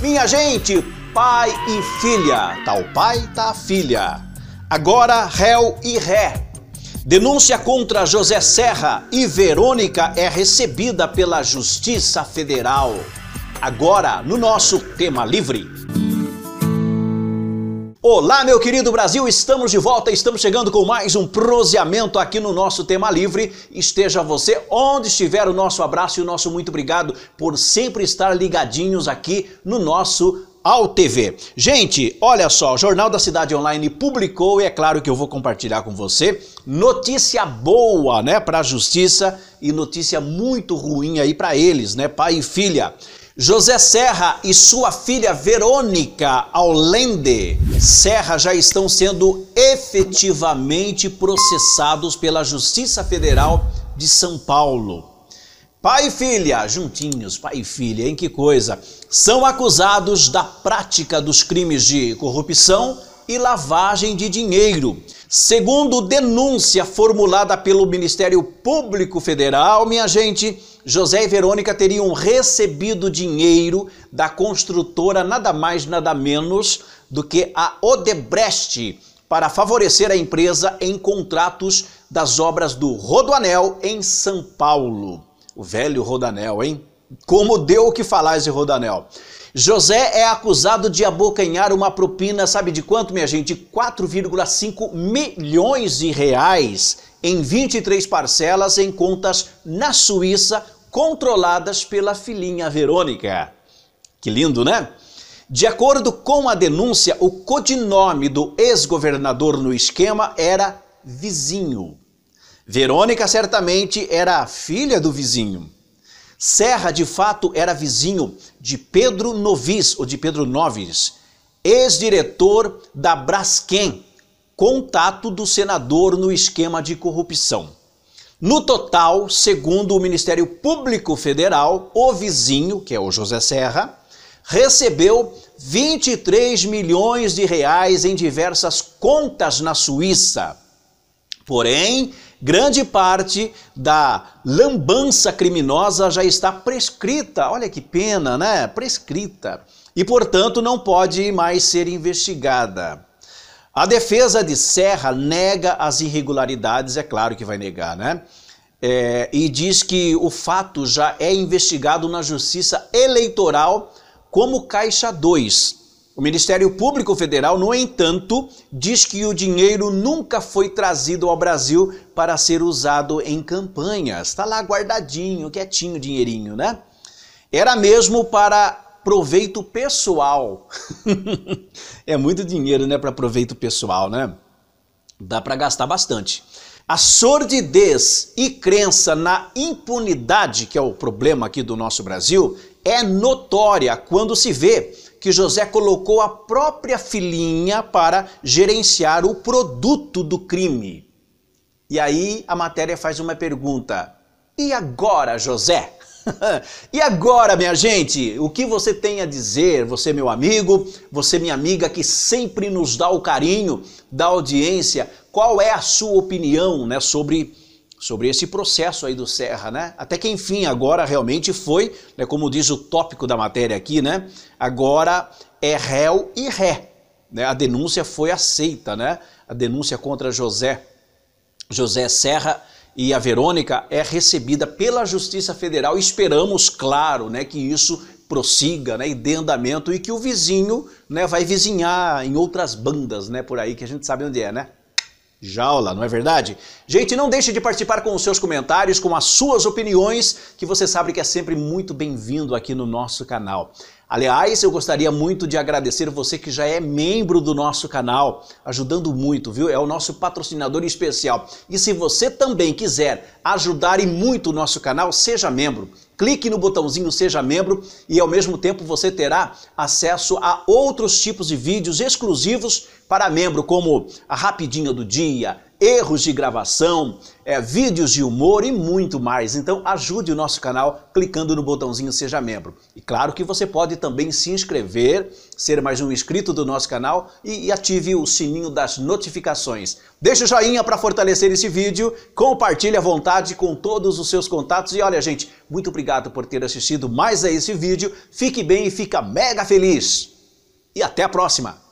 Minha gente, pai e filha, o pai, tá filha. Agora, réu e ré. Denúncia contra José Serra e Verônica é recebida pela Justiça Federal. Agora, no nosso tema livre. Olá, meu querido Brasil, estamos de volta, estamos chegando com mais um proseamento aqui no nosso tema livre. Esteja você onde estiver, o nosso abraço e o nosso muito obrigado por sempre estar ligadinhos aqui no nosso ao TV. Gente, olha só, o Jornal da Cidade Online publicou, e é claro que eu vou compartilhar com você, notícia boa, né, para a justiça e notícia muito ruim aí para eles, né, pai e filha. José Serra e sua filha Verônica Aulende Serra já estão sendo efetivamente processados pela Justiça Federal de São Paulo. Pai e filha, juntinhos, pai e filha, em que coisa? São acusados da prática dos crimes de corrupção e lavagem de dinheiro. Segundo denúncia formulada pelo Ministério Público Federal, minha gente, José e Verônica teriam recebido dinheiro da construtora nada mais nada menos do que a Odebrecht para favorecer a empresa em contratos das obras do Rodoanel em São Paulo. O velho Rodanel, hein? Como deu o que falar esse Rodanel. José é acusado de abocanhar uma propina, sabe de quanto, minha gente? 4,5 milhões de reais em 23 parcelas em contas na Suíça, controladas pela filhinha Verônica. Que lindo, né? De acordo com a denúncia, o codinome do ex-governador no esquema era Vizinho. Verônica certamente era filha do vizinho. Serra, de fato, era vizinho de Pedro Novis, ou de Pedro Noves, ex-diretor da Braskem, contato do senador no esquema de corrupção. No total, segundo o Ministério Público Federal, o vizinho, que é o José Serra, recebeu 23 milhões de reais em diversas contas na Suíça. Porém, grande parte da lambança criminosa já está prescrita. Olha que pena, né? Prescrita. E, portanto, não pode mais ser investigada. A defesa de Serra nega as irregularidades, é claro que vai negar, né? É, e diz que o fato já é investigado na Justiça Eleitoral como Caixa 2. O Ministério Público Federal, no entanto, diz que o dinheiro nunca foi trazido ao Brasil para ser usado em campanhas. Está lá guardadinho, quietinho o dinheirinho, né? Era mesmo para proveito pessoal. é muito dinheiro, né, para proveito pessoal, né? Dá para gastar bastante. A sordidez e crença na impunidade, que é o problema aqui do nosso Brasil, é notória quando se vê que José colocou a própria filhinha para gerenciar o produto do crime. E aí a matéria faz uma pergunta: e agora, José? e agora, minha gente, o que você tem a dizer? Você, meu amigo, você, minha amiga, que sempre nos dá o carinho da audiência, qual é a sua opinião né, sobre sobre esse processo aí do Serra, né? Até que enfim, agora realmente foi, né, como diz o tópico da matéria aqui, né? Agora é réu e ré, né? A denúncia foi aceita, né? A denúncia contra José José Serra e a Verônica é recebida pela Justiça Federal. Esperamos, claro, né, que isso prossiga, né, e dê andamento e que o vizinho, né, vai vizinhar em outras bandas, né, por aí que a gente sabe onde é, né? Jaula, não é verdade? Gente, não deixe de participar com os seus comentários, com as suas opiniões, que você sabe que é sempre muito bem-vindo aqui no nosso canal. Aliás, eu gostaria muito de agradecer você que já é membro do nosso canal, ajudando muito, viu? É o nosso patrocinador especial. E se você também quiser ajudar e muito o nosso canal, seja membro. Clique no botãozinho Seja Membro e ao mesmo tempo você terá acesso a outros tipos de vídeos exclusivos para membro, como a Rapidinha do Dia, erros de gravação, é, vídeos de humor e muito mais. Então ajude o nosso canal clicando no botãozinho Seja Membro. E claro que você pode também se inscrever, ser mais um inscrito do nosso canal e, e ative o sininho das notificações. Deixa o joinha para fortalecer esse vídeo, compartilhe à vontade com todos os seus contatos e olha gente, muito obrigado por ter assistido mais a esse vídeo, fique bem e fica mega feliz! E até a próxima!